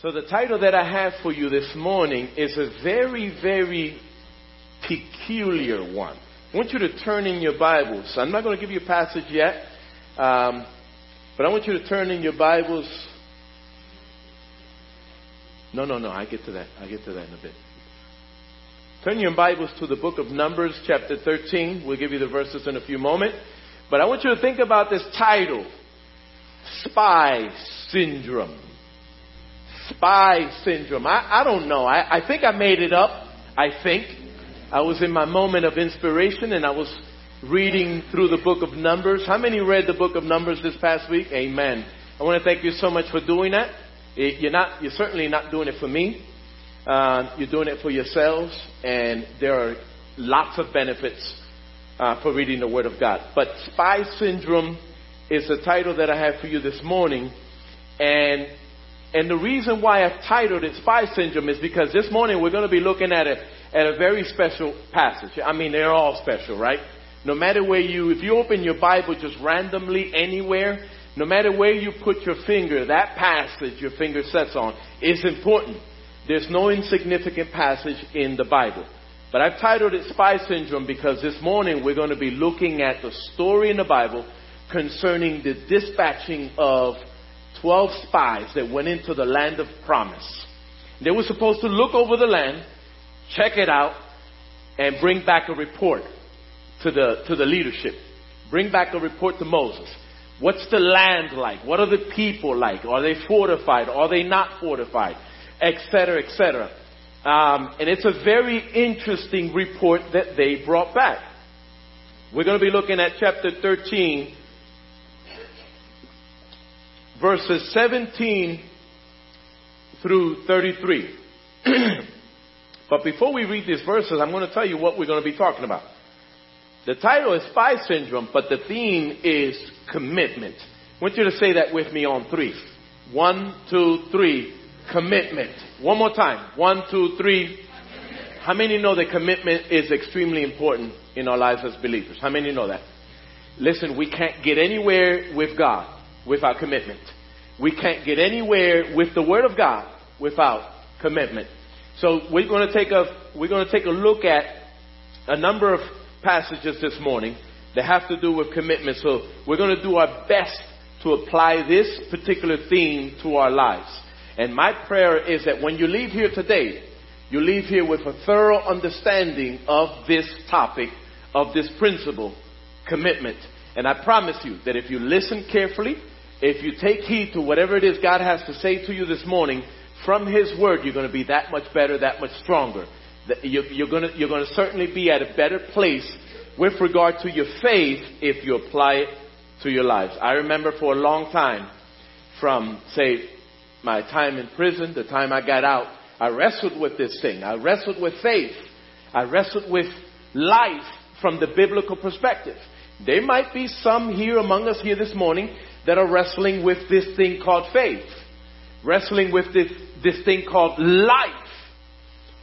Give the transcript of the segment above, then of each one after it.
So the title that I have for you this morning is a very, very peculiar one. I want you to turn in your Bibles. I'm not going to give you a passage yet, um, but I want you to turn in your Bibles. No, no, no. I get to that. I get to that in a bit. Turn your Bibles to the book of Numbers, chapter 13. We'll give you the verses in a few moments. But I want you to think about this title Spy Syndrome spy syndrome. I, I don't know. I, I think I made it up. I think. I was in my moment of inspiration and I was reading through the book of Numbers. How many read the book of Numbers this past week? Amen. I want to thank you so much for doing that. You're not, you're certainly not doing it for me. Uh, you're doing it for yourselves, and there are lots of benefits uh, for reading the Word of God. But spy syndrome is the title that I have for you this morning, and and the reason why I've titled it Spy Syndrome is because this morning we're going to be looking at a, at a very special passage. I mean, they're all special, right? No matter where you, if you open your Bible just randomly anywhere, no matter where you put your finger, that passage your finger sets on is important. There's no insignificant passage in the Bible. But I've titled it Spy Syndrome because this morning we're going to be looking at the story in the Bible concerning the dispatching of 12 spies that went into the land of promise. They were supposed to look over the land, check it out, and bring back a report to the, to the leadership. Bring back a report to Moses. What's the land like? What are the people like? Are they fortified? Are they not fortified? Etc., etc. Um, and it's a very interesting report that they brought back. We're going to be looking at chapter 13, verses 17 through 33. but before we read these verses, I'm going to tell you what we're going to be talking about. The title is Spy Syndrome, but the theme is commitment. I want you to say that with me on three. One, two, three. Commitment. One more time. One, two, three. How many know that commitment is extremely important in our lives as believers? How many know that? Listen, we can't get anywhere with God without commitment. We can't get anywhere with the Word of God without commitment. So we're going to take a, we're going to take a look at a number of passages this morning that have to do with commitment. So we're going to do our best to apply this particular theme to our lives. And my prayer is that when you leave here today, you leave here with a thorough understanding of this topic, of this principle, commitment. And I promise you that if you listen carefully, if you take heed to whatever it is God has to say to you this morning from His Word, you're going to be that much better, that much stronger. You're going to, you're going to certainly be at a better place with regard to your faith if you apply it to your lives. I remember for a long time, from, say, my time in prison, the time I got out, I wrestled with this thing. I wrestled with faith. I wrestled with life from the biblical perspective. There might be some here among us here this morning that are wrestling with this thing called faith, wrestling with this, this thing called life.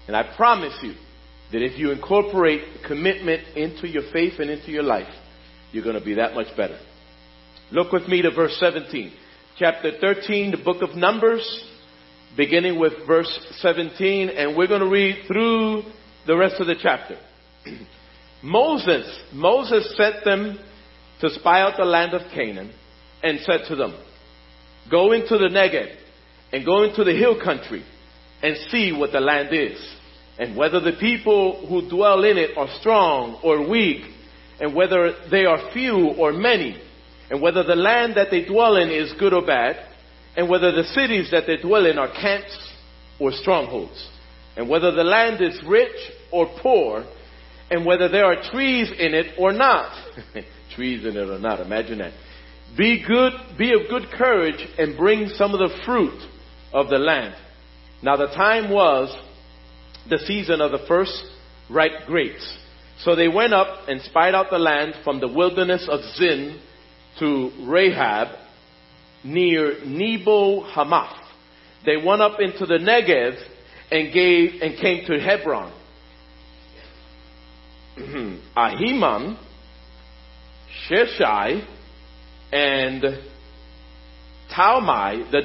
And I promise you that if you incorporate commitment into your faith and into your life, you're going to be that much better. Look with me to verse 17. Chapter 13, the book of Numbers, beginning with verse 17, and we're going to read through the rest of the chapter. Moses, Moses sent them to spy out the land of Canaan and said to them, Go into the Negev and go into the hill country and see what the land is, and whether the people who dwell in it are strong or weak, and whether they are few or many, and whether the land that they dwell in is good or bad, and whether the cities that they dwell in are camps or strongholds, and whether the land is rich or poor, and whether there are trees in it or not. trees in it or not, imagine that. Be good, be of good courage and bring some of the fruit of the land. Now the time was the season of the first ripe grapes. So they went up and spied out the land from the wilderness of Zin to Rehob near Lebo Hamath. They went up into the Negev and gave and came to Hebron. Ahiman, Sheshai, and Talmai, the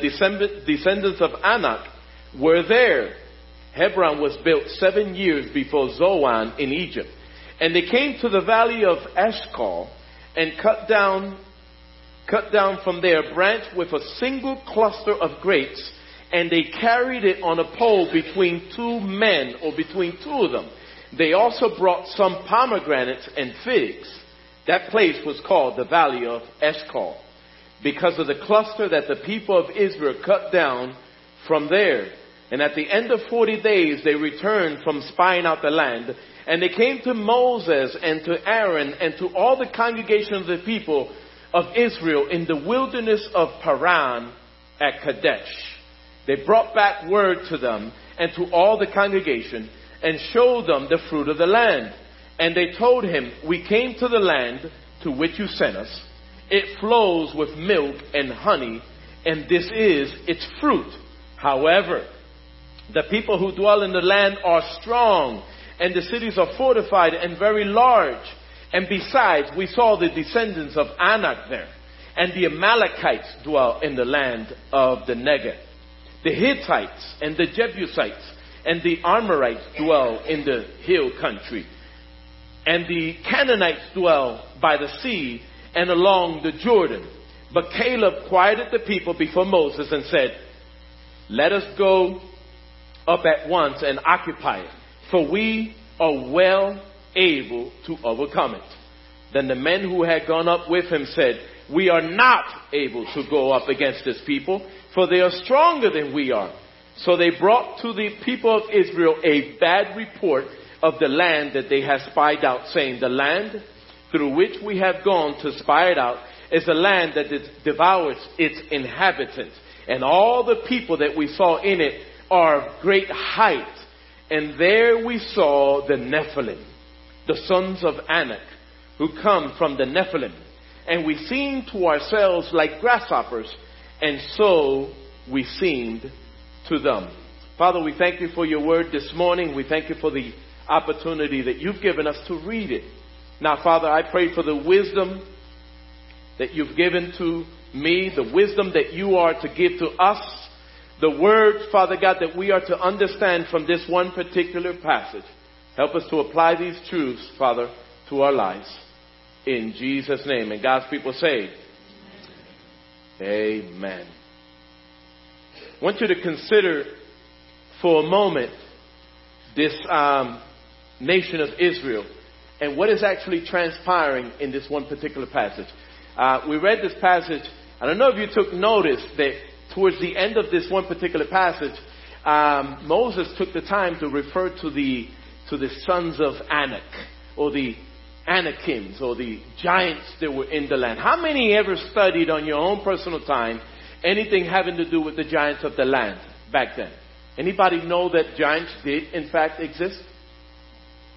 descendants of Anak, were there. Hebron was built seven years before Zoan in Egypt. And they came to the valley of Eshcol and cut down, cut down from there a branch with a single cluster of grapes and they carried it on a pole between two men or between two of them. They also brought some pomegranates and figs. That place was called the valley of Eshcol because of the cluster that the people of Israel cut down from there. And at the end of 40 days, they returned from spying out the land. And they came to Moses and to Aaron and to all the congregation of the people of Israel in the wilderness of Paran at Kadesh. They brought back word to them and to all the congregation and showed them the fruit of the land. And they told him, We came to the land to which you sent us. It flows with milk and honey, and this is its fruit. However, the people who dwell in the land are strong, and the cities are fortified and very large. And besides, we saw the descendants of Anak there, and the Amalekites dwell in the land of the Negev. The Hittites and the Jebusites and the Amorites dwell in the hill country. And the Canaanites dwell by the sea and along the Jordan. But Caleb quieted the people before Moses and said, Let us go up at once and occupy it, for we are well able to overcome it. Then the men who had gone up with him said, We are not able to go up against this people, for they are stronger than we are. So they brought to the people of Israel a bad report of the land that they had spied out, saying, The land through which we have gone to spy it out is a land that devours its inhabitants. And all the people that we saw in it are of great height. And there we saw the Nephilim, the sons of Anak, who come from the Nephilim. And we seemed to ourselves like grasshoppers and so we seemed to them. Father, we thank you for your word this morning. We thank you for the opportunity that you've given us to read it. Now, Father, I pray for the wisdom that you've given to me, the wisdom that you are to give to us, the word, Father God, that we are to understand from this one particular passage. Help us to apply these truths, Father, to our lives. In Jesus' name. And God's people say, Amen. I want you to consider for a moment this um, nation of Israel and what is actually transpiring in this one particular passage. Uh, we read this passage. I don't know if you took notice that towards the end of this one particular passage, um, Moses took the time to refer to the to the sons of Anak or the Anakims or the giants that were in the land. How many ever studied on your own personal time anything having to do with the giants of the land back then? Anybody know that giants did in fact exist?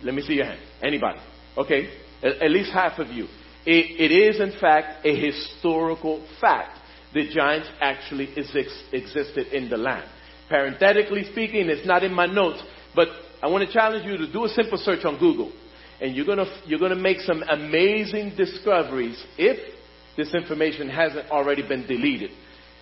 Let me see your hand. Anybody? Okay. At, least half of you. It, it is in fact a historical fact. The giants actually existed in the land. Parenthetically speaking, it's not in my notes, but I want to challenge you to do a simple search on Google and you're gonna, you're gonna make some amazing discoveries if this information hasn't already been deleted.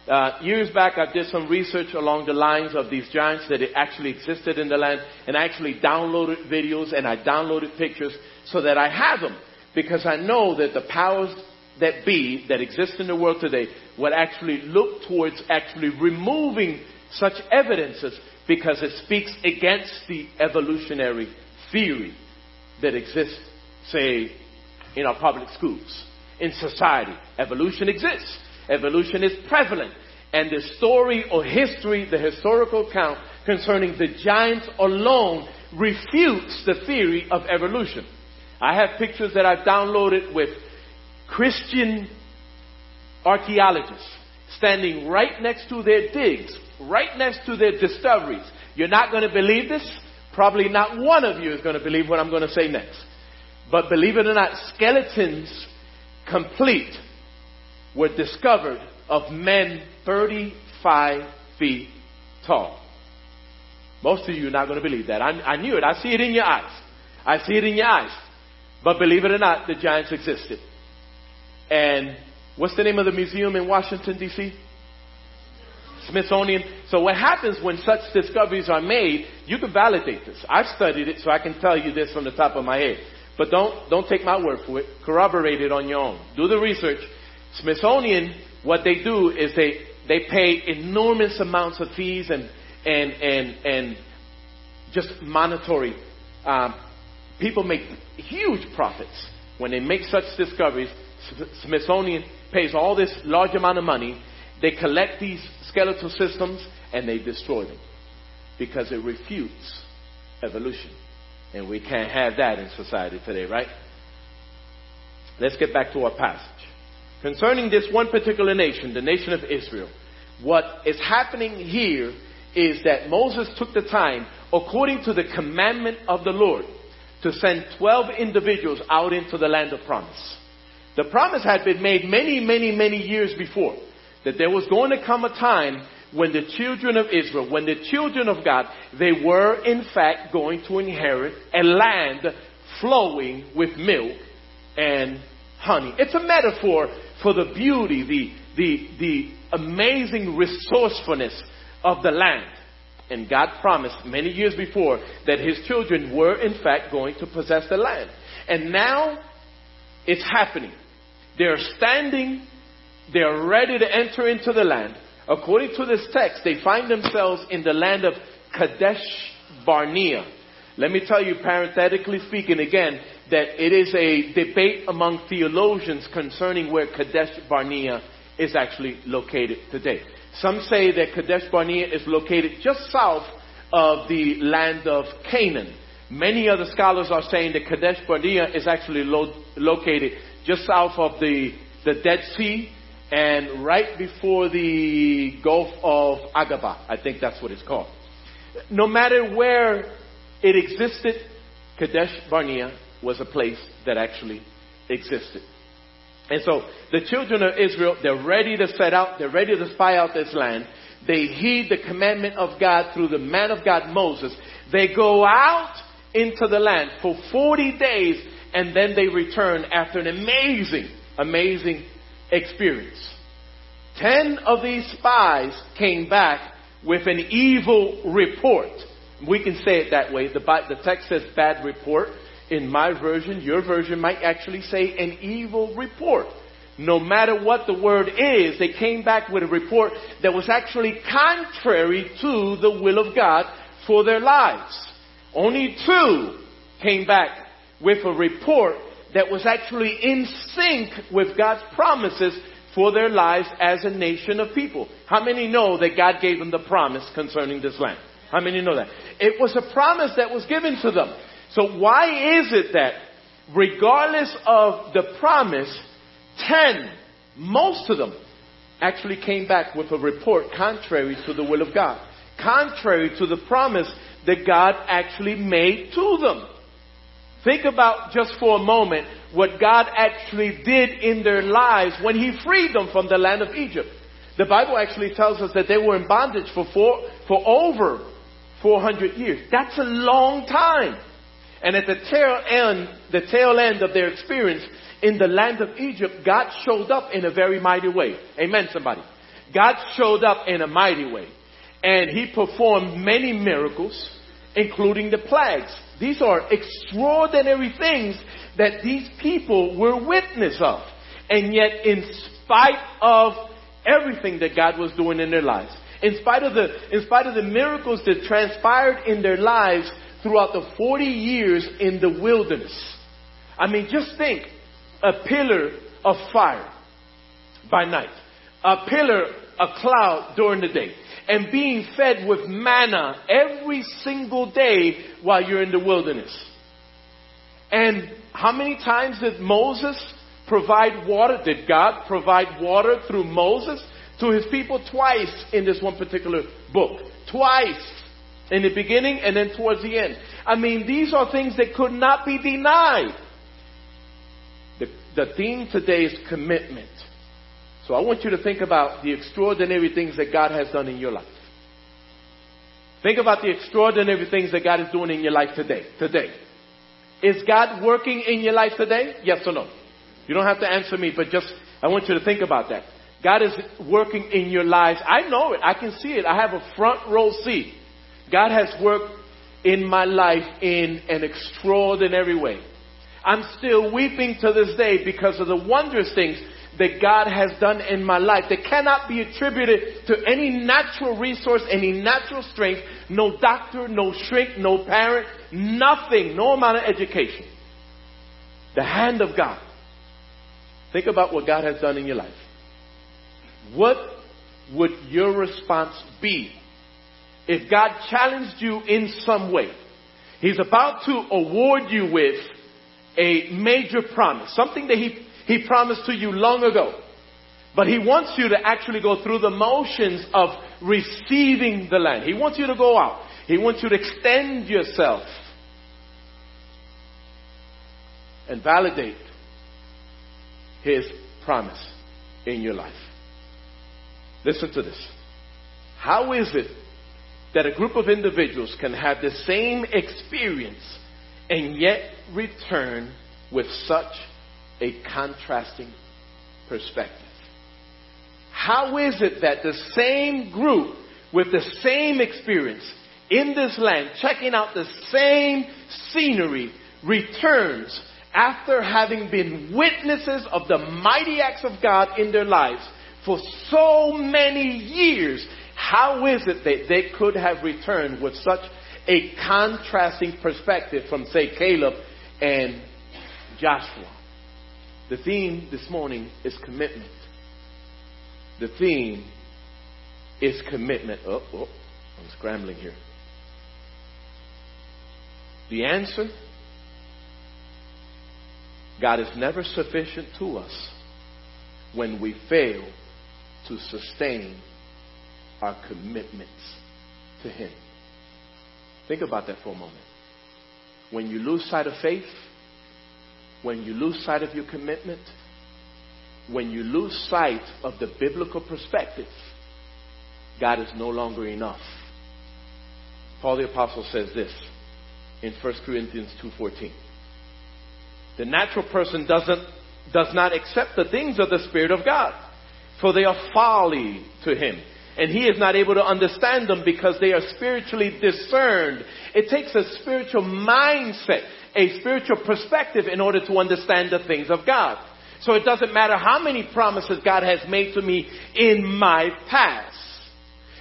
Uh, years back, I did some research along the lines of these giants that actually existed in the land, and I actually downloaded videos and I downloaded pictures so that I have them because I know that the powers that be that exist in the world today would actually look towards actually removing such evidences because it speaks against the evolutionary theory that exists, say, in our public schools, in society. Evolution exists. Evolution is prevalent. And the story or history, the historical account concerning the giants alone refutes the theory of evolution. I have pictures that I've downloaded with Christian archaeologists standing right next to their digs, right next to their discoveries. You're not going to believe this? Probably not one of you is going to believe what I'm going to say next. But believe it or not, skeletons complete were discovered of men 35 feet tall. Most of you are not going to believe that. I, I knew it. I see it in your eyes. I see it in your eyes. But believe it or not, the giants existed. And what's the name of the museum in Washington, D.C.? Smithsonian. So what happens when such discoveries are made, you can validate this. I've studied it, so I can tell you this from the top of my head. But don't, don't take my word for it. Corroborate it on your own. Do the research. Smithsonian, what they do is they, they pay enormous amounts of fees and, and, and, and just monetary. Um, people make huge profits when they make such discoveries. Smithsonian pays all this large amount of money. They collect these skeletal systems and they destroy them because it refutes evolution. And we can't have that in society today, right? Let's get back to our passage. Concerning this one particular nation, the nation of Israel, what is happening here is that Moses took the time, according to the commandment of the Lord, to send 12 individuals out into the land of promise. The promise had been made many, many, many years before that there was going to come a time when the children of Israel, when the children of God, they were in fact going to inherit a land flowing with milk and honey. It's a metaphor for the beauty, the, the, the amazing resourcefulness of the land. And God promised many years before that his children were in fact going to possess the land. And now it's happening. They're standing, they're ready to enter into the land. According to this text, they find themselves in the land of Kadesh Barnea. Let me tell you, parenthetically speaking, again, that it is a debate among theologians concerning where Kadesh Barnea is actually located today. Some say that Kadesh Barnea is located just south of the land of Canaan. Many other scholars are saying that Kadesh Barnea is actually lo- located just south of the, the Dead Sea and right before the Gulf of Aqaba. I think that's what it's called. No matter where it existed, Kadesh Barnea was a place that actually existed. And so the children of Israel, they're ready to set out, they're ready to spy out this land. They heed the commandment of God through the man of God, Moses. They go out into the land for 40 days and then they return after an amazing, amazing experience. Ten of these spies came back with an evil report. We can say it that way. The, the text says bad report. In my version, your version might actually say an evil report. No matter what the word is, they came back with a report that was actually contrary to the will of God for their lives. Only two came back with a report that was actually in sync with God's promises for their lives as a nation of people. How many know that God gave them the promise concerning this land? How many know that? It was a promise that was given to them. So why is it that regardless of the promise, 10, most of them actually came back with a report contrary to the will of God, contrary to the promise that God actually made to them. Think about just for a moment what God actually did in their lives when He freed them from the land of Egypt. The Bible actually tells us that they were in bondage for four, for over 400 years. That's a long time. And at the tail end, the tail end of their experience in the land of Egypt, God showed up in a very mighty way. Amen, somebody. God showed up in a mighty way. And He performed many miracles, including the plagues. These are extraordinary things that these people were witness of. And yet, in spite of everything that God was doing in their lives, in spite of the, in spite of the miracles that transpired in their lives throughout the 40 years in the wilderness. I mean, just think a pillar of fire by night, a pillar, a cloud during the day, and being fed with manna every single day while you're in the wilderness. And how many times did Moses provide water? Did God provide water through Moses to his people? Twice in this one particular book. Twice. In the beginning and then towards the end. I mean, these are things that could not be denied. The, the theme today is commitment. So I want you to think about the extraordinary things that God has done in your life. Think about the extraordinary things that God is doing in your life today. Today. Is God working in your life today? Yes or no? You don't have to answer me, but just, I want you to think about that. God is working in your lives. I know it. I can see it. I have a front row seat. God has worked in my life in an extraordinary way. I'm still weeping to this day because of the wondrous things that God has done in my life that cannot be attributed to any natural resource, any natural strength, no doctor, no shrink, no parent, nothing, no amount of education. The hand of God. Think about what God has done in your life. What would your response be if God challenged you in some way? He's about to award you with a major promise, something that he, he promised to you long ago. But he wants you to actually go through the motions of receiving the land. He wants you to go out. He wants you to extend yourself and validate his promise in your life. Listen to this. How is it that a group of individuals can have the same experience and yet return with such a contrasting perspective? How is it that the same group with the same experience in this land, checking out the same scenery, returns after having been witnesses of the mighty acts of God in their lives for so many years, how is it that they could have returned with such a contrasting perspective from, say, Caleb and Joshua? The theme this morning is commitment. The theme is commitment. Oh, oh, I'm scrambling here. The answer God is never sufficient to us when we fail to sustain our commitments to Him. Think about that for a moment. When you lose sight of faith, when you lose sight of your commitment, when you lose sight of the biblical perspective, God is no longer enough. Paul the apostle says this in 1 Corinthians 2:14. The natural person doesn't does not accept the things of the spirit of God for they are folly to him. And he is not able to understand them because they are spiritually discerned. It takes a spiritual mindset, a spiritual perspective in order to understand the things of God. So it doesn't matter how many promises God has made to me in my past.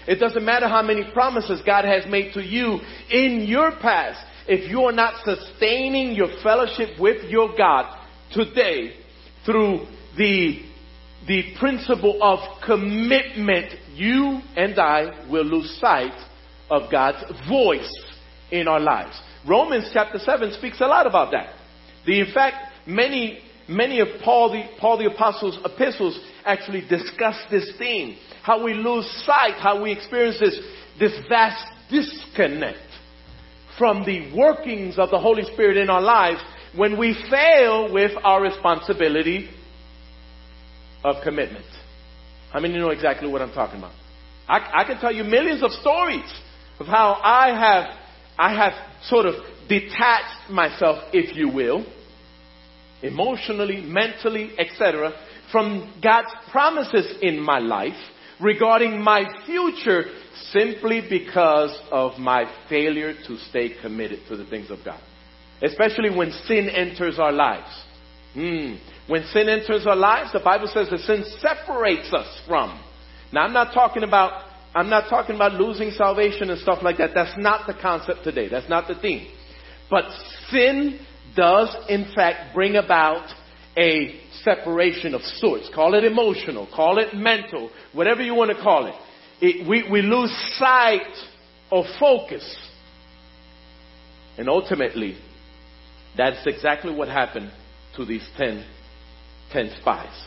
It doesn't matter how many promises God has made to you in your past. If you are not sustaining your fellowship with your God today through the the principle of commitment, you and I will lose sight of God's voice in our lives. Romans chapter 7 speaks a lot about that. The, in fact, many, many of Paul the, Paul the Apostle's epistles actually discuss this theme. How we lose sight, how we experience this, this vast disconnect from the workings of the Holy Spirit in our lives when we fail with our responsibility of commitment. How many know exactly what I'm talking about? I, I can tell you millions of stories of how I have, I have sort of detached myself, if you will, emotionally, mentally, etc., from God's promises in my life regarding my future simply because of my failure to stay committed to the things of God. Especially when sin enters our lives. Mm. When sin enters our lives, the Bible says that sin separates us from. Now I'm not talking about I'm not talking about losing salvation and stuff like that. That's not the concept today. That's not the theme. But sin does in fact bring about a separation of sorts. Call it emotional, call it mental, whatever you want to call it. it we, we lose sight of focus. And ultimately, that's exactly what happened to these ten 10 spies.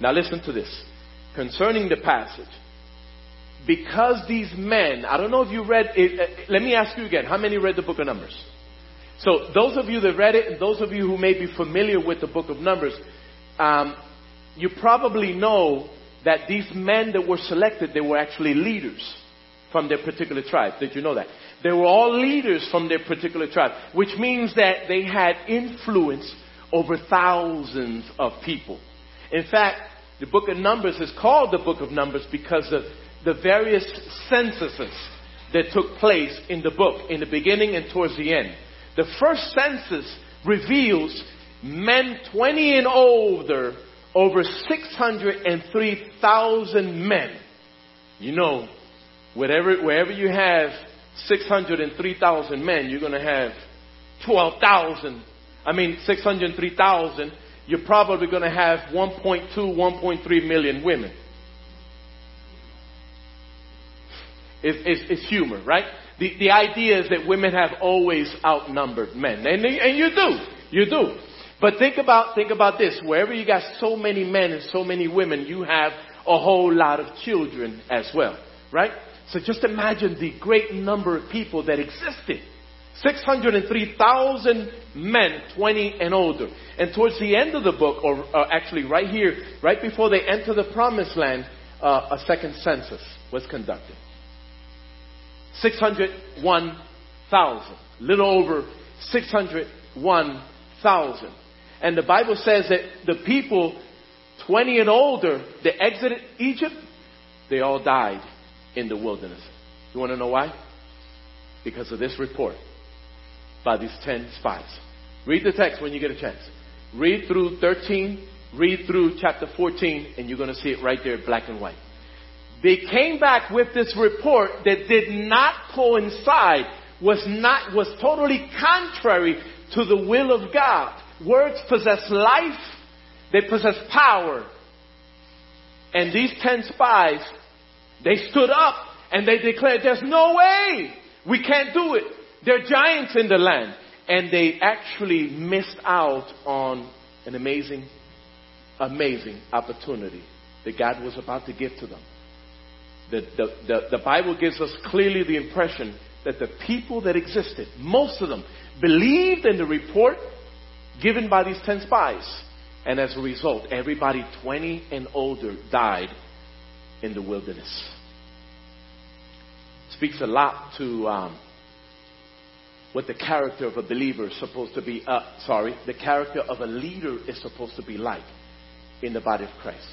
Now listen to this. Concerning the passage, because these men, I don't know if you read it, uh, let me ask you again, how many read the book of Numbers? So those of you that read it and those of you who may be familiar with the book of Numbers, um, you probably know that these men that were selected, they were actually leaders from their particular tribe. Did you know that? They were all leaders from their particular tribe, which means that they had influence over thousands of people. In fact, The book of Numbers is called the book of Numbers because of the various censuses that took place in the book, in the beginning and towards the end. The first census reveals men 20 and older, over 603,000 men. You know, wherever, wherever you have 603,000 men, you're going to have 12,000. I mean, 603,000. You're probably going to have 1.2, 1.3 million women. It's, it's, it's humor, right? The, the idea is that women have always outnumbered men. And, and you do. You do. But think about, think about this. Wherever you got so many men and so many women, you have a whole lot of children as well. Right? So just imagine the great number of people that existed. 603,000 men, 20 and older. And towards the end of the book, or uh, actually right here, right before they enter the promised land, uh, a second census was conducted. 601,000. Little over 601,000. And the Bible says that the people 20 and older that exited Egypt, they all died in the wilderness. You want to know why? Because of this report by these 10 spies. Read the text when you get a chance. Read through 13, read through chapter 14, and you're going to see it right there, black and white. They came back with this report that did not coincide, was not, was totally contrary to the will of God. Words possess life, they possess power. And these ten spies, they stood up and they declared, there's no way we can't do it. There are giants in the land. And they actually missed out on an amazing, amazing opportunity that God was about to give to them. The, the, the, the, Bible gives us clearly the impression that the people that existed, most of them, believed in the report given by these 10 spies. And as a result, everybody 20 and older died in the wilderness. Speaks a lot to um, what the character of a believer is supposed to be, uh, sorry, the character of a leader is supposed to be like in the body of Christ.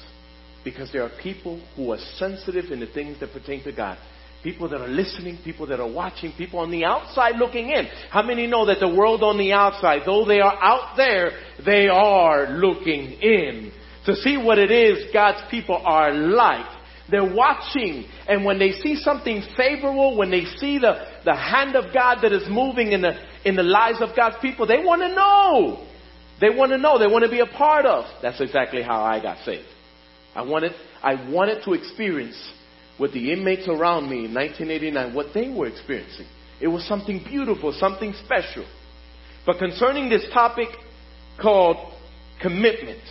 Because there are people who are sensitive in the things that pertain to God. People that are listening, people that are watching, people on the outside looking in. How many know that the world on the outside, though they are out there, they are looking in to see what it is God's people are like. They're watching, and when they see something favorable, when they see the, the hand of God that is moving in the, in the lives of God's people, they want to know. They want to know. They want to be a part of. That's exactly how I got saved. I wanted, I wanted to experience with the inmates around me in 1989 what they were experiencing. It was something beautiful, something special. But concerning this topic called commitment,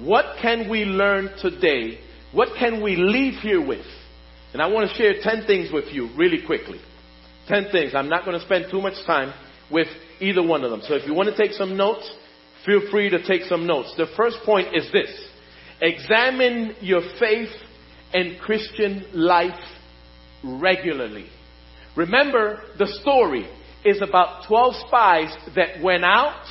what can we learn today? What can we leave here with? And I want to share 10 things with you really quickly. 10 things. I'm not going to spend too much time with either one of them. So if you want to take some notes, feel free to take some notes. The first point is this. Examine your faith and Christian life regularly. Remember, the story is about 12 spies that went out,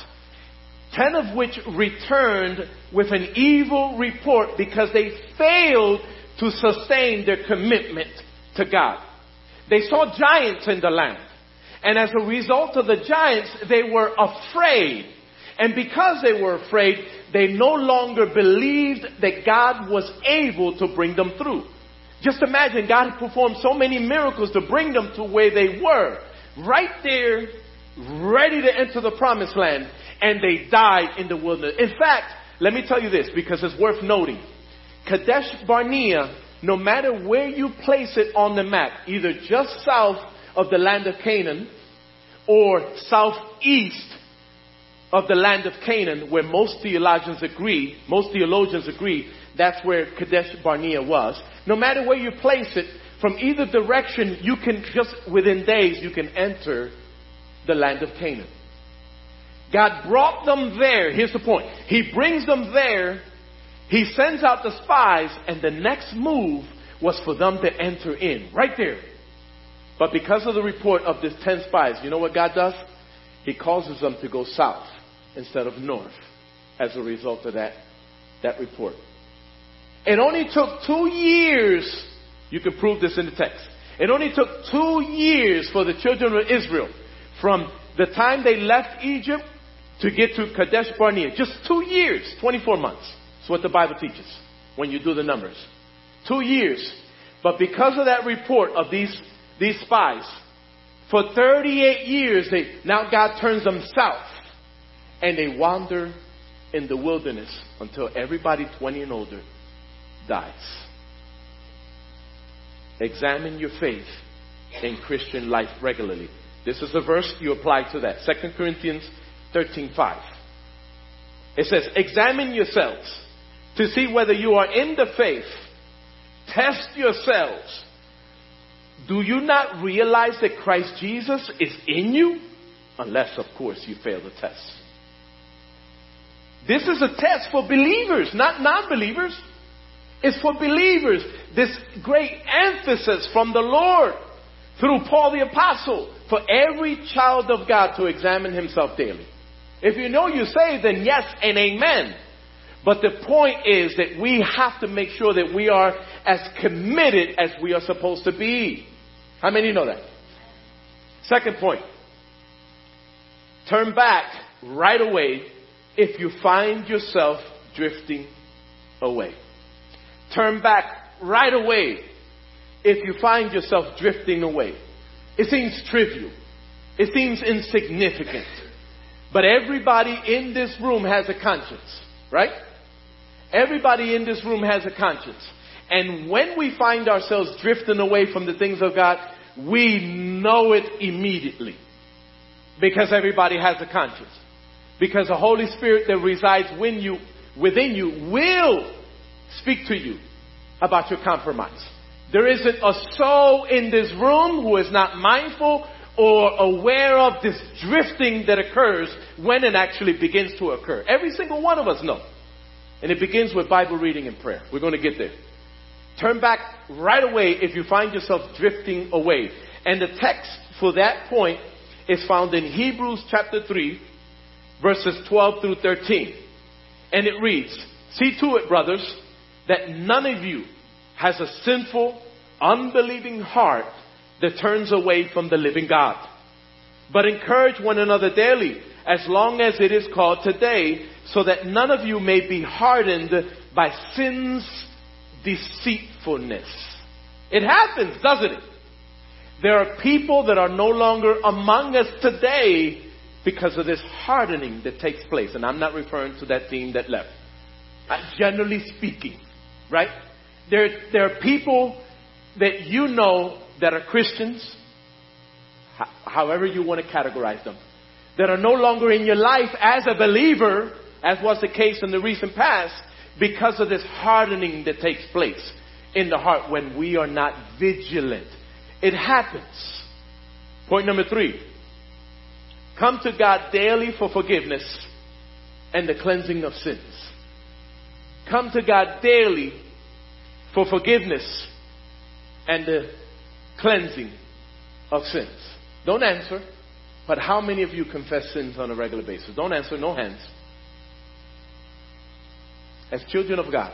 10 of which returned with an evil report because they failed to sustain their commitment to God. They saw giants in the land. And as a result of the giants, they were afraid. And because they were afraid, they no longer believed that God was able to bring them through. Just imagine God performed so many miracles to bring them to where they were. Right there, ready to enter the promised land, and they died in the wilderness. In fact, let me tell you this because it's worth noting. Kadesh Barnea, no matter where you place it on the map, either just south of the land of Canaan or southeast of the land of Canaan, where most theologians agree, most theologians agree, that's where Kadesh Barnea was. No matter where you place it, from either direction, you can just within days, you can enter the land of Canaan. God brought them there. Here's the point. He brings them there. He sends out the spies, and the next move was for them to enter in. Right there. But because of the report of the ten spies, you know what God does? He causes them to go south instead of north as a result of that that report. It only took two years, you can prove this in the text. It only took two years for the children of Israel from the time they left Egypt to get to Kadesh Barnea. Just two years, 24 months. That's what the Bible teaches when you do the numbers. Two years. But because of that report of these, these spies, for 38 years, they, now God turns them south and they wander in the wilderness until everybody 20 and older dies. Examine your faith in Christian life regularly. This is a verse you apply to that. 2 Corinthians 13:5. It says, "Examine yourselves to see whether you are in the faith. Test yourselves. Do you not realize that Christ Jesus is in you? Unless, of course, you fail the test." This is a test for believers, not non-believers. It's for believers. This great emphasis from the Lord through Paul the Apostle for every child of God to examine himself daily. If you know you're saved, then yes and amen. But the point is that we have to make sure that we are as committed as we are supposed to be. How many know that? Second point. Turn back right away if you find yourself drifting away. Turn back right away if you find yourself drifting away. It seems trivial. It seems insignificant. But everybody in this room has a conscience, right? Everybody in this room has a conscience. And when we find ourselves drifting away from the things of God, we know it immediately. Because everybody has a conscience. Because the Holy Spirit that resides within you, within you will speak to you about your compromise. There isn't a soul in this room who is not mindful or aware of this drifting that occurs when it actually begins to occur. Every single one of us know. And it begins with Bible reading and prayer. We're going to get there. Turn back right away if you find yourself drifting away. And the text for that point is found in Hebrews chapter 3, verses 12 through 13. And it reads, See to it, brothers, that none of you has a sinful, unbelieving heart that turns away from the living God. But encourage one another daily, as long as it is called today, so that none of you may be hardened by sin's deceitfulness. It happens, doesn't it? There are people that are no longer among us today because of this hardening that takes place. And I'm not referring to that team that left. Uh, generally speaking, right? There, there are people that you know that are Christians, however you want to categorize them, that are no longer in your life as a believer, as was the case in the recent past, because of this hardening that takes place in the heart when we are not vigilant. It happens. Point number three. Come to God daily for forgiveness and the cleansing of sins. Come to God daily for forgiveness and the cleansing of sins. Don't answer, but how many of you confess sins on a regular basis? Don't answer, no hands. As children of God,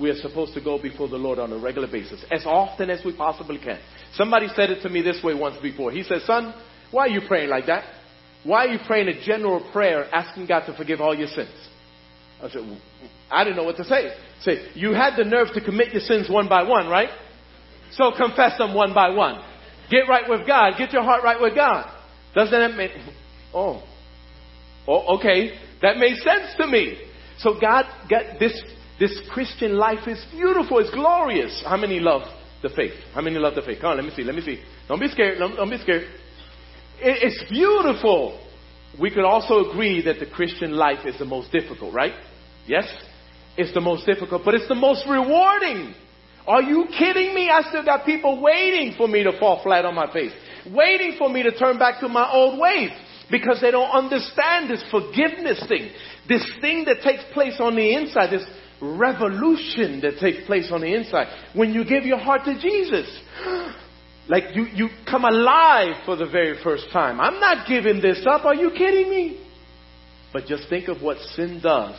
we are supposed to go before the Lord on a regular basis, as often as we possibly can. Somebody said it to me this way once before. He said, Son, why are you praying like that? Why are you praying a general prayer asking God to forgive all your sins? I said, I didn't know what to say. Say, you had the nerve to commit your sins one by one, right? So confess them one by one. Get right with God. Get your heart right with God. Doesn't that make, oh, oh, okay. That makes sense to me. So God, God, this, this Christian life is beautiful. It's glorious. How many love the faith? How many love the faith? Come on, let me see. Let me see. Don't be scared. Don't, don't be scared. It's beautiful. We could also agree that the Christian life is the most difficult, right? Yes? It's the most difficult, but it's the most rewarding. Are you kidding me? I still got people waiting for me to fall flat on my face, waiting for me to turn back to my old ways because they don't understand this forgiveness thing, this thing that takes place on the inside, this revolution that takes place on the inside when you give your heart to Jesus. Like you, you come alive for the very first time. I'm not giving this up. Are you kidding me? But just think of what sin does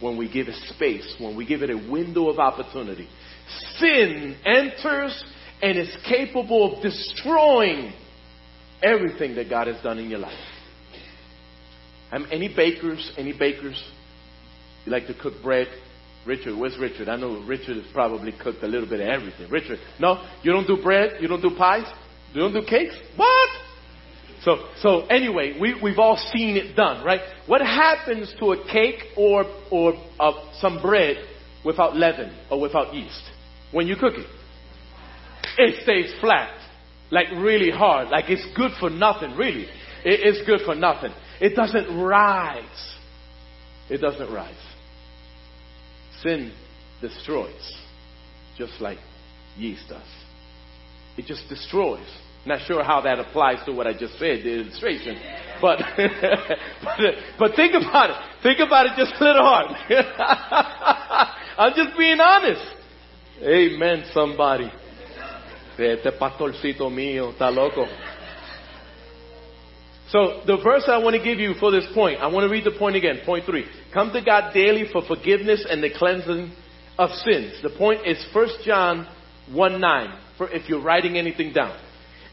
when we give it space, when we give it a window of opportunity. Sin enters and is capable of destroying everything that God has done in your life. Um, any bakers? Any bakers? You like to cook bread? Richard, where's Richard? I know Richard has probably cooked a little bit of everything. Richard, no, you don't do bread, you don't do pies, you don't do cakes. What? So, so anyway, we, we've all seen it done, right? What happens to a cake or or uh, some bread without leaven or without yeast when you cook it? It stays flat, like really hard, like it's good for nothing. Really, it's good for nothing. It doesn't rise. It doesn't rise. Sin destroys, just like yeast does. It just destroys. Not sure how that applies to what I just said, the illustration. But, but, but think about it. Think about it just a little hard. I'm just being honest. Amen, somebody. Este pastorcito mío está loco. So the verse I want to give you for this point, I want to read the point again. Point three. Come to God daily for forgiveness and the cleansing of sins. The point is 1 John 1 9, for if you're writing anything down.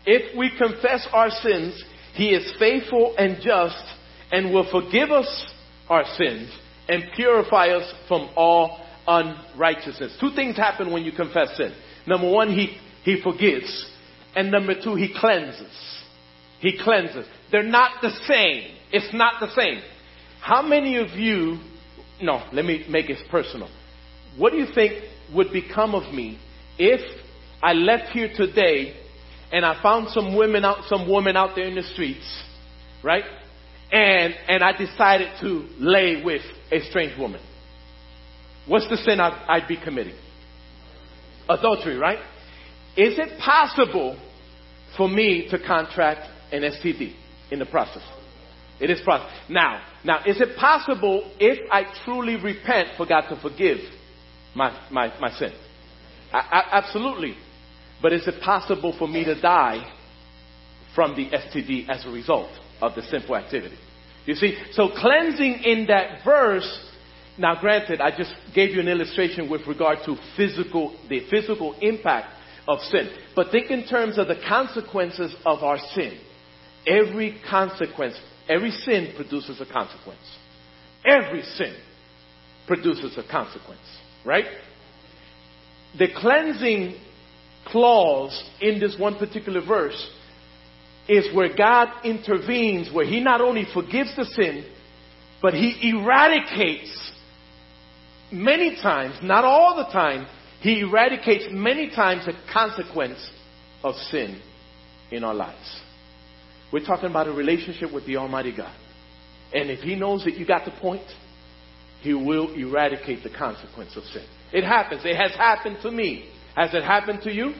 If we confess our sins, He is faithful and just and will forgive us our sins and purify us from all unrighteousness. Two things happen when you confess sin. Number one, He, he forgives. And number two, He cleanses. He cleanses. They're not the same. It's not the same. How many of you, no, let me make it personal. What do you think would become of me if I left here today and I found some women out, some woman out there in the streets, right? And, and I decided to lay with a strange woman. What's the sin I'd, I'd be committing? Adultery, right? Is it possible for me to contract an STD in the process? It is possible. Now, now, is it possible if I truly repent for God to forgive my, my, my sin? I, I, absolutely. But is it possible for me to die from the STD as a result of the sinful activity? You see, so cleansing in that verse, now granted, I just gave you an illustration with regard to physical, the physical impact of sin. But think in terms of the consequences of our sin. Every consequence, every sin produces a consequence. Every sin produces a consequence, right? The cleansing clause in this one particular verse is where God intervenes, where He not only forgives the sin, but He eradicates many times, not all the time, He eradicates many times the consequence of sin in our lives. We're talking about a relationship with the Almighty God. And if He knows that you got the point, He will eradicate the consequence of sin. It happens. It has happened to me. Has it happened to you?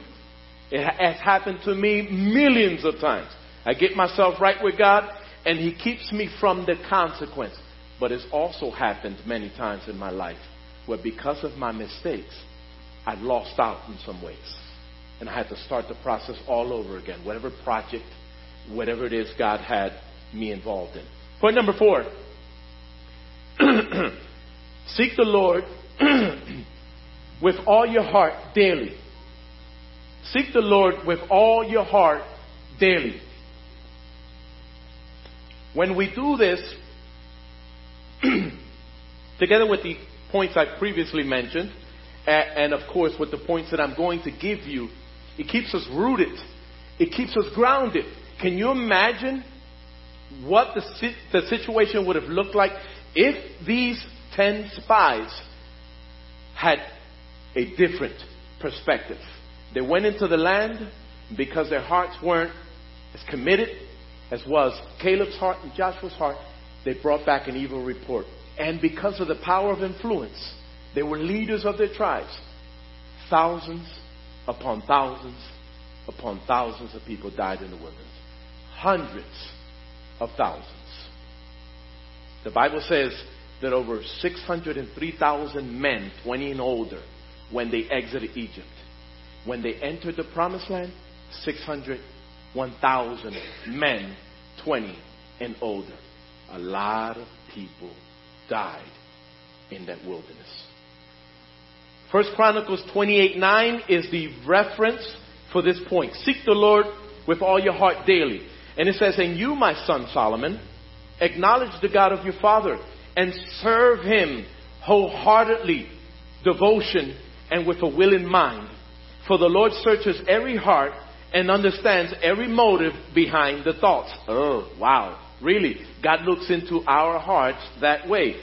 It has happened to me millions of times. I get myself right with God, and He keeps me from the consequence. But it's also happened many times in my life where, because of my mistakes, I lost out in some ways. And I had to start the process all over again, whatever project, whatever it is God had me involved in. Point number four seek the Lord with all your heart daily. Seek the Lord with all your heart daily. When we do this, together with the points I previously mentioned, and of course with the points that I'm going to give you, it keeps us rooted. It keeps us grounded. Can you imagine what the, the situation would have looked like if these 10 spies had a different perspective. They went into the land because their hearts weren't as committed as was Caleb's heart and Joshua's heart. They brought back an evil report. And because of the power of influence, they were leaders of their tribes. Thousands upon thousands upon thousands of people died in the wilderness. Hundreds of thousands. The Bible says that over 603,000 men, 20 and older, when they exited Egypt. When they entered the promised land, 601,000 men, 20 and older. A lot of people died in that wilderness. First Chronicles 28 9 is the reference for this point. Seek the Lord with all your heart daily. And it says, And you, my son Solomon, acknowledge the God of your father and serve him wholeheartedly, devotion, and with a willing mind. For the Lord searches every heart and understands every motive behind the thoughts. Oh, wow. Really, God looks into our hearts that way.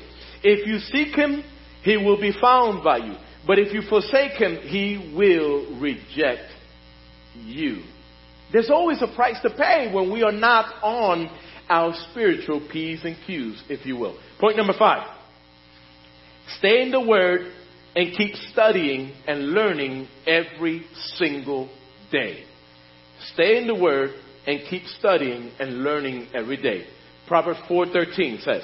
If you seek Him, He will be found by you. But if you forsake Him, He will reject you. There's always a price to pay when we are not on our spiritual P's and Q's, if you will. Point number five. Stay in the Word and keep studying and learning every single day. Stay in the Word and keep studying and learning every day. Proverbs 4:13 says,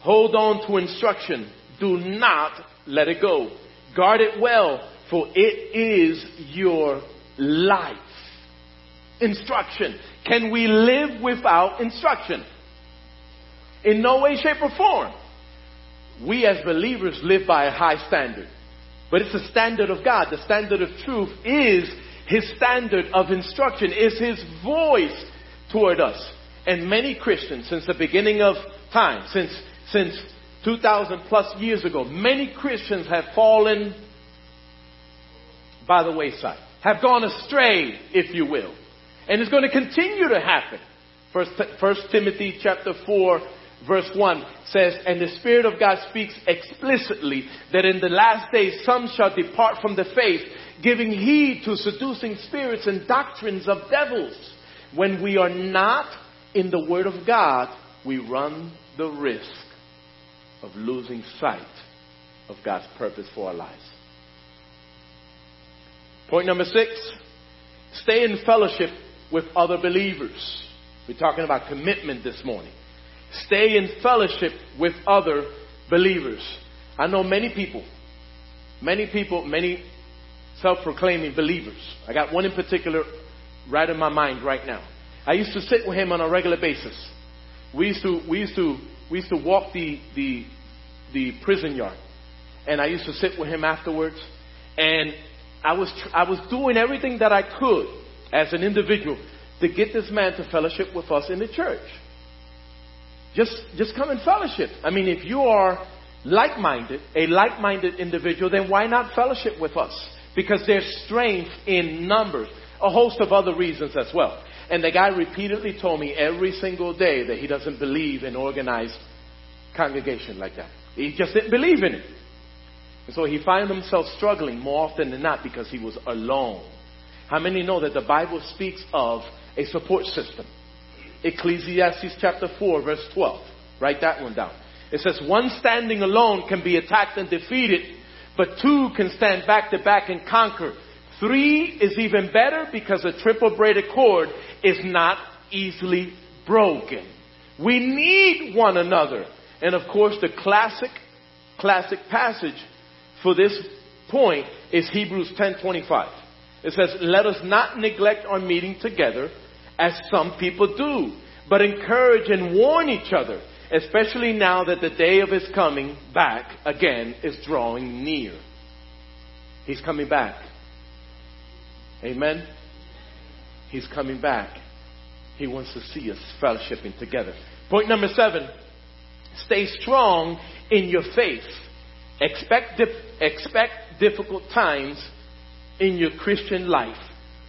"Hold on to instruction, do not let it go. Guard it well, for it is your life." Instruction. Can we live without instruction? In no way, shape, or form. We as believers live by a high standard. But it's the standard of God. The standard of truth is his standard of instruction is His voice toward us. And many Christians, since the beginning of time, since, since 2,000 plus years ago, many Christians have fallen by the wayside, have gone astray, if you will. And it's going to continue to happen. First, First Timothy chapter 4 verse 1 says, And the Spirit of God speaks explicitly that in the last days some shall depart from the faith, giving heed to seducing spirits and doctrines of devils. When we are not in the Word of God, we run the risk of losing sight of God's purpose for our lives. Point number six stay in fellowship with other believers. We're talking about commitment this morning. Stay in fellowship with other believers. I know many people, many people, many self-proclaiming believers. I got one in particular right in my mind right now. I used to sit with him on a regular basis. We used to, we used to, we used to walk the, the, the prison yard. And I used to sit with him afterwards. And I was, I was doing everything that I could as an individual to get this man to fellowship with us in the church. Just, just come and fellowship. I mean, if you are like-minded, a like-minded individual, then why not fellowship with us? Because there's strength in numbers. A host of other reasons as well. And the guy repeatedly told me every single day that he doesn't believe in organized congregation like that. He just didn't believe in it. And so he found himself struggling more often than not because he was alone. How many know that the Bible speaks of a support system? Ecclesiastes chapter 4 verse 12. Write that one down. It says, one standing alone can be attacked and defeated, but two can stand back to back and conquer. Three is even better because a triple braided cord is not easily broken. We need one another. And of course, the classic, classic passage for this point is Hebrews 10:25. It says, "Let us not neglect our meeting together as some people do, but encourage and warn each other, especially now that the day of his coming back again is drawing near. He's coming back. Amen. He's coming back. He wants to see us fellowshipping together. Point number seven stay strong in your faith. Expect, expect difficult times in your Christian life,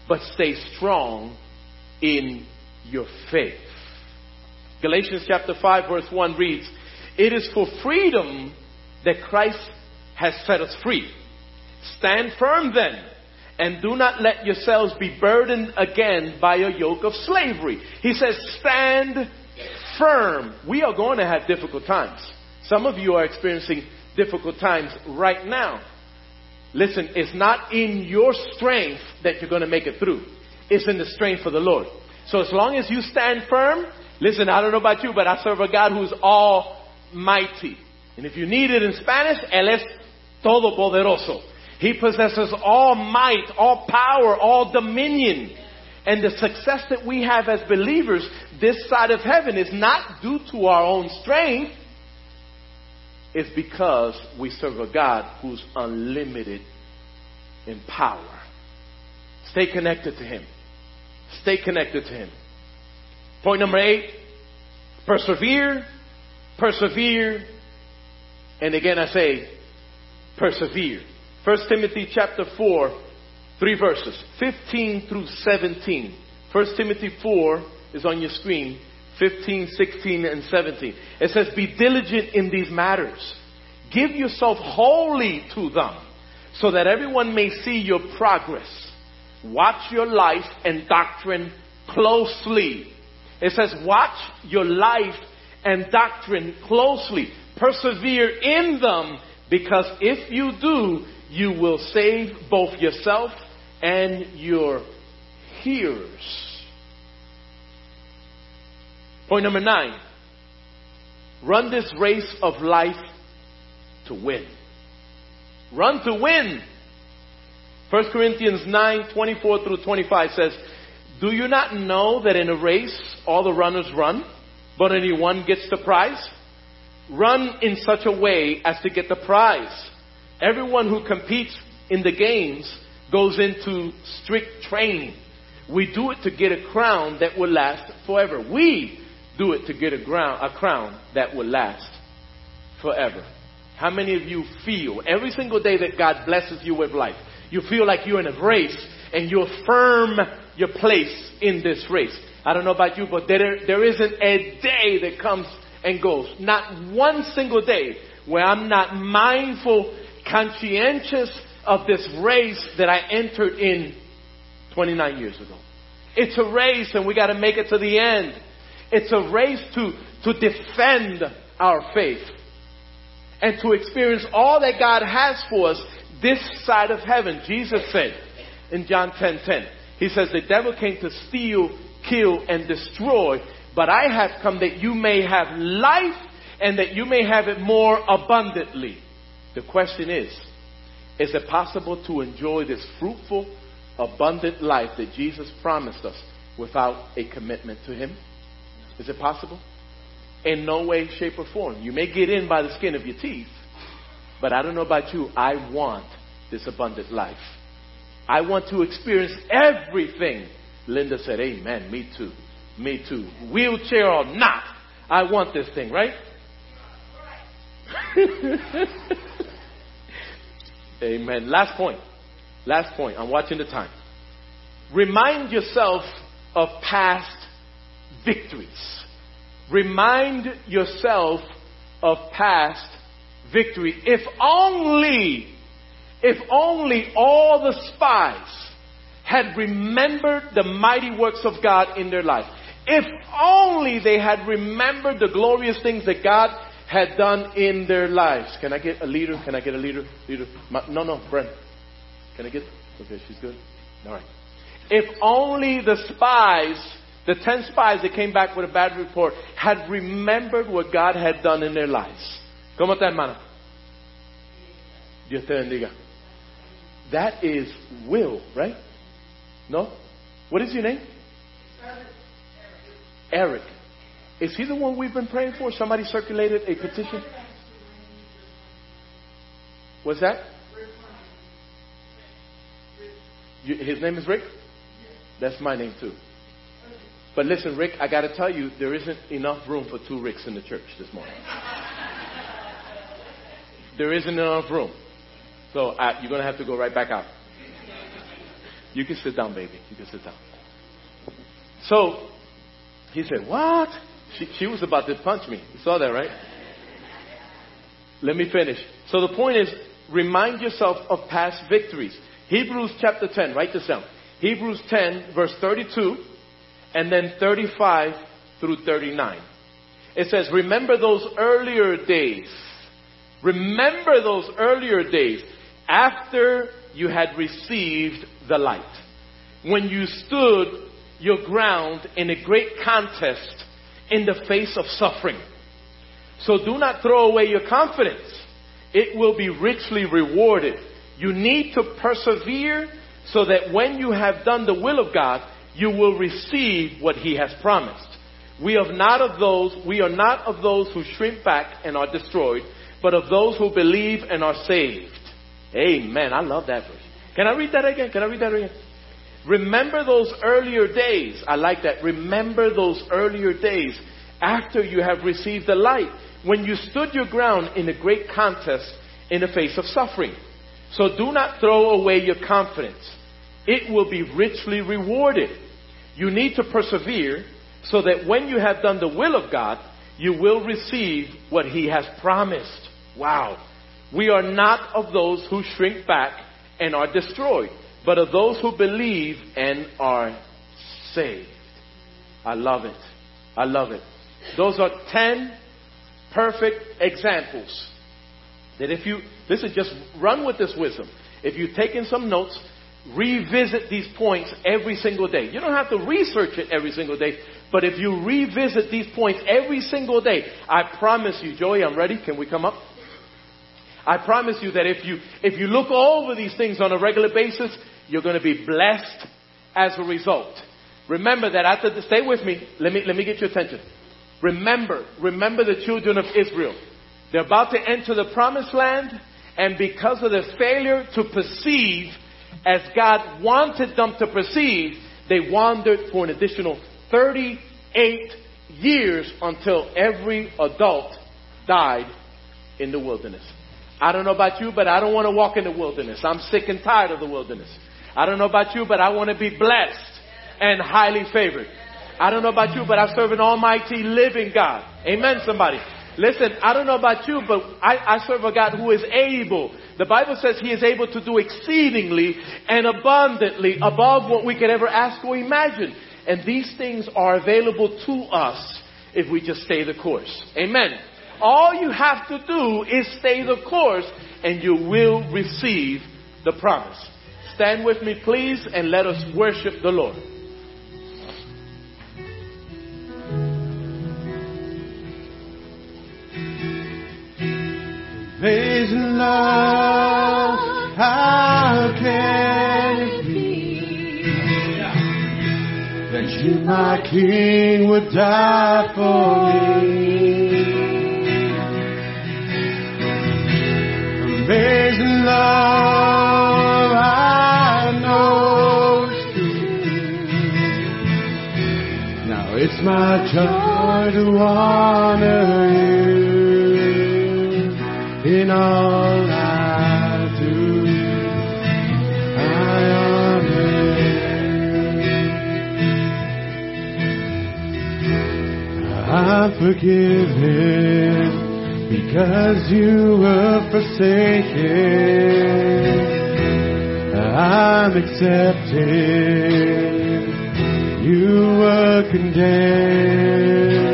but stay strong in your faith. Galatians chapter 5 verse 1 reads, It is for freedom that Christ has set us free. Stand firm then, and do not let yourselves be burdened again by a yoke of slavery. He says, stand firm. We are going to have difficult times. Some of you are experiencing difficult times right now. Listen, it's not in your strength that you're going to make it through It's in the strength of the Lord. So as long as you stand firm, listen, I don't know about you, but I serve a God who's almighty. And if you need it in Spanish, Él es todopoderoso. He possesses all might, all power, all dominion. And the success that we have as believers this side of heaven is not due to our own strength. It's because we serve a God who's unlimited in power. Stay connected to Him. Stay connected to Him. Point number eight persevere, persevere, and again I say, persevere. 1 Timothy chapter 4, three verses, 15 through 17. 1 Timothy 4 is on your screen, 15, 16, and 17. It says, Be diligent in these matters. Give yourself wholly to them, so that everyone may see your progress. Watch your life and doctrine closely. It says, Watch your life and doctrine closely. Persevere in them, because if you do, you will save both yourself and your hearers. Point number nine. Run this race of life to win. Run to win. 1 Corinthians 9, 24 through 25 says, Do you not know that in a race all the runners run, but only one gets the prize? Run in such a way as to get the prize. Everyone who competes in the games goes into strict training. We do it to get a crown that will last forever. We do it to get a, ground, a crown that will last forever. How many of you feel every single day that God blesses you with life, you feel like you're in a race and you affirm your place in this race? I don't know about you, but there, there isn't a day that comes and goes. Not one single day where I'm not mindful, conscientious of this race that I entered in 29 years ago. It's a race and we got to make it to the end. It's a race to, to defend our faith and to experience all that God has for us this side of heaven. Jesus said in John 10 10, He says, The devil came to steal, kill, and destroy, but I have come that you may have life and that you may have it more abundantly. The question is, is it possible to enjoy this fruitful, abundant life that Jesus promised us without a commitment to Him? Is it possible? In no way, shape, or form. You may get in by the skin of your teeth, but I don't know about you. I want this abundant life. I want to experience everything. Linda said, Amen. Me too. Me too. Wheelchair or not, I want this thing, right? Amen. Last point. Last point. I'm watching the time. Remind yourself of past victories. Remind yourself of past victory. If only, if only all the spies had remembered the mighty works of God in their life. If only they had remembered the glorious things that God had done in their lives. Can I get a leader? Can I get a leader? Leader? no, no, Brent. Can I get? Okay, she's good. All right. If only the spies the ten spies that came back with a bad report had remembered what God had done in their lives. ¿Cómo está, hermana? Dios te bendiga. That is will, right? No? What is your name? Eric. Eric. Is he the one we've been praying for? Somebody circulated a petition? What's that? his name is Rick? That's my name too. But listen, Rick, I got to tell you, there isn't enough room for two Ricks in the church this morning. there isn't enough room. So uh, you're going to have to go right back out. You can sit down, baby. You can sit down. So he said, What? She, she was about to punch me. You saw that, right? Let me finish. So the point is, remind yourself of past victories. Hebrews chapter 10, write this down. Hebrews 10, verse 32 and then 35 through 39. It says, Remember those earlier days. Remember those earlier days after you had received the light. When you stood your ground in a great contest in the face of suffering. So do not throw away your confidence. It will be richly rewarded. You need to persevere so that when you have done the will of God, you will receive what he has promised. We are not of those, we are not of those who shrink back and are destroyed, but of those who believe and are saved. Amen. I love that verse. Can I read that again? Can I read that again? Remember those earlier days. I like that. Remember those earlier days after you have received the light when you stood your ground in a great contest in the face of suffering. So do not throw away your confidence. It will be richly rewarded. You need to persevere so that when you have done the will of God, you will receive what He has promised. Wow. We are not of those who shrink back and are destroyed, but of those who believe and are saved. I love it. I love it. Those are 10 perfect examples that if you, listen, just run with this wisdom. If you've taken some notes, revisit these points every single day. You don't have to research it every single day, but if you revisit these points every single day, I promise you, Joey, I'm ready. Can we come up? I promise you that if you, if you look over these things on a regular basis, you're going to be blessed as a result. Remember that after the, stay with me. Let me, let me get your attention. Remember, remember the children of Israel. They're about to enter the promised land, and because of their failure to perceive as God wanted them to perceive, they wandered for an additional 38 years until every adult died in the wilderness. I don't know about you, but I don't want to walk in the wilderness. I'm sick and tired of the wilderness. I don't know about you, but I want to be blessed and highly favored. I don't know about you, but I serve an almighty living God. Amen, somebody. Listen, I don't know about you, but I, I, serve a God who is able. The Bible says He is able to do exceedingly and abundantly above what we could ever ask or imagine. And these things are available to us if we just stay the course. Amen. All you have to do is stay the course and you will receive the promise. Stand with me, please, and let us worship the Lord. Amazing love, how can it be that you, my King, would die for me? Amazing love, I know. Now it's my joy to honor you in all I do. I honor you. I'm forgiven because you were forsaken. I'm accepted. You were condemned.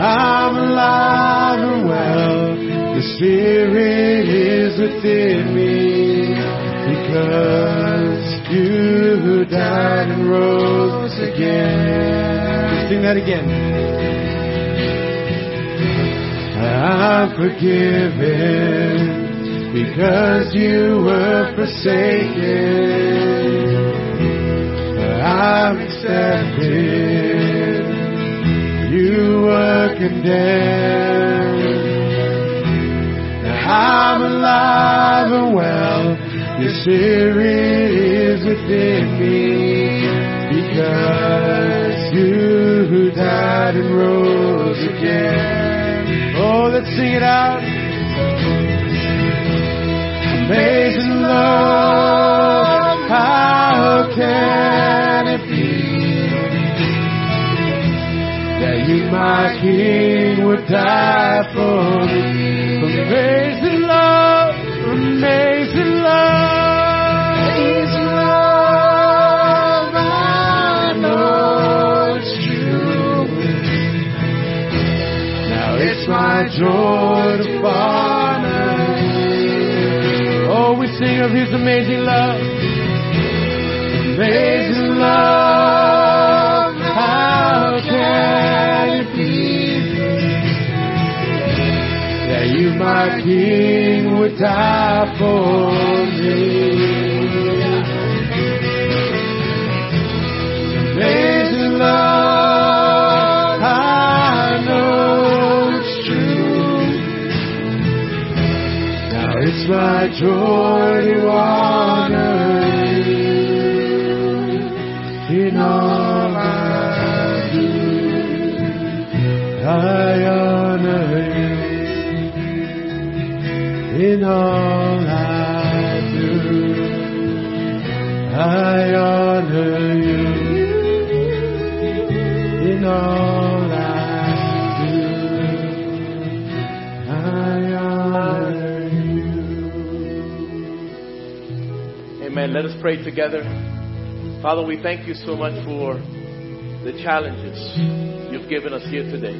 I'm alive and well. The Spirit is within me because you died and rose again. Let's sing that again. I'm forgiven because you were forsaken. I'm accepted you were condemned. I'm alive and well. Your spirit is within me because you who died and rose again. Oh, let's sing it out. Amazing love, how can it be? that you, my King, would die for me. Amazing love, my joy to you. Oh, we sing of His amazing love, amazing love. How can it be that you, my King, would die for me? Amazing love, joy to honor you in all I do. I honor you in all I do. I honor you in all Amen. Let us pray together. Father, we thank you so much for the challenges you've given us here today.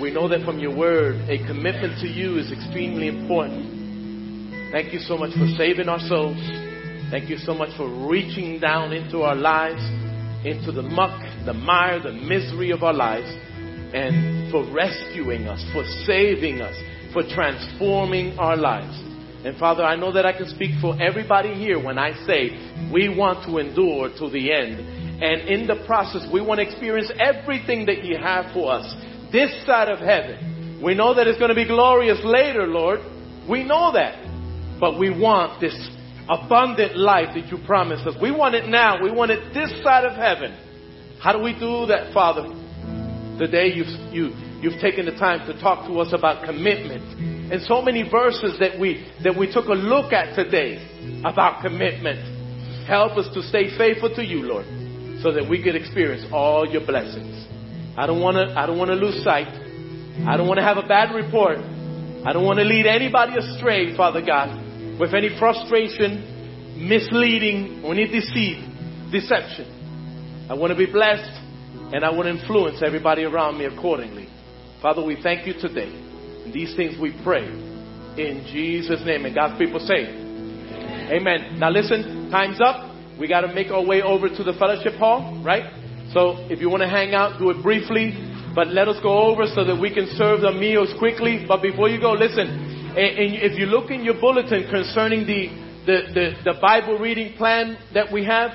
We know that from your word, a commitment to you is extremely important. Thank you so much for saving our souls. Thank you so much for reaching down into our lives, into the muck, the mire, the misery of our lives, and for rescuing us, for saving us, for transforming our lives. And Father, I know that I can speak for everybody here when I say we want to endure to the end. And in the process, we want to experience everything that you have for us this side of heaven. We know that it's going to be glorious later, Lord. We know that. But we want this abundant life that you promised us. We want it now. We want it this side of heaven. How do we do that, Father? The day you've, you, you've taken the time to talk to us about commitment. And so many verses that we, that we took a look at today about commitment. Help us to stay faithful to you, Lord, so that we could experience all your blessings. I don't want to, I don't want to lose sight. I don't want to have a bad report. I don't want to lead anybody astray, Father God, with any frustration, misleading, or any deceit, deception. I want to be blessed and I want to influence everybody around me accordingly. Father, we thank you today. These things we pray in Jesus' name. And God's people say, Amen. Now listen, time's up. We got to make our way over to the fellowship hall, right? So if you want to hang out, do it briefly. But let us go over so that we can serve the meals quickly. But before you go, listen. And if you look in your bulletin concerning the, the, the, the Bible reading plan that we have,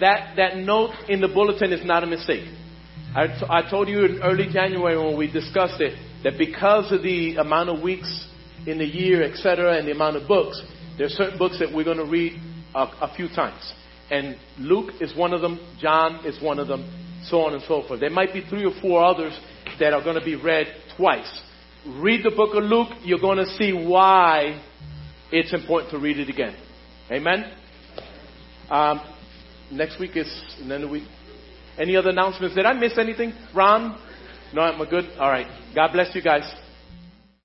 that, that note in the bulletin is not a mistake. I, t- I told you in early January when we discussed it that because of the amount of weeks in the year, etc., and the amount of books, there are certain books that we're going to read a, a few times. And Luke is one of them, John is one of them, so on and so forth. There might be three or four others that are going to be read twice. Read the book of Luke, you're going to see why it's important to read it again. Amen? Um, next week is, and then the week. Any other announcements? Did I miss anything? Ron? No, I'm good? All right. God bless you guys.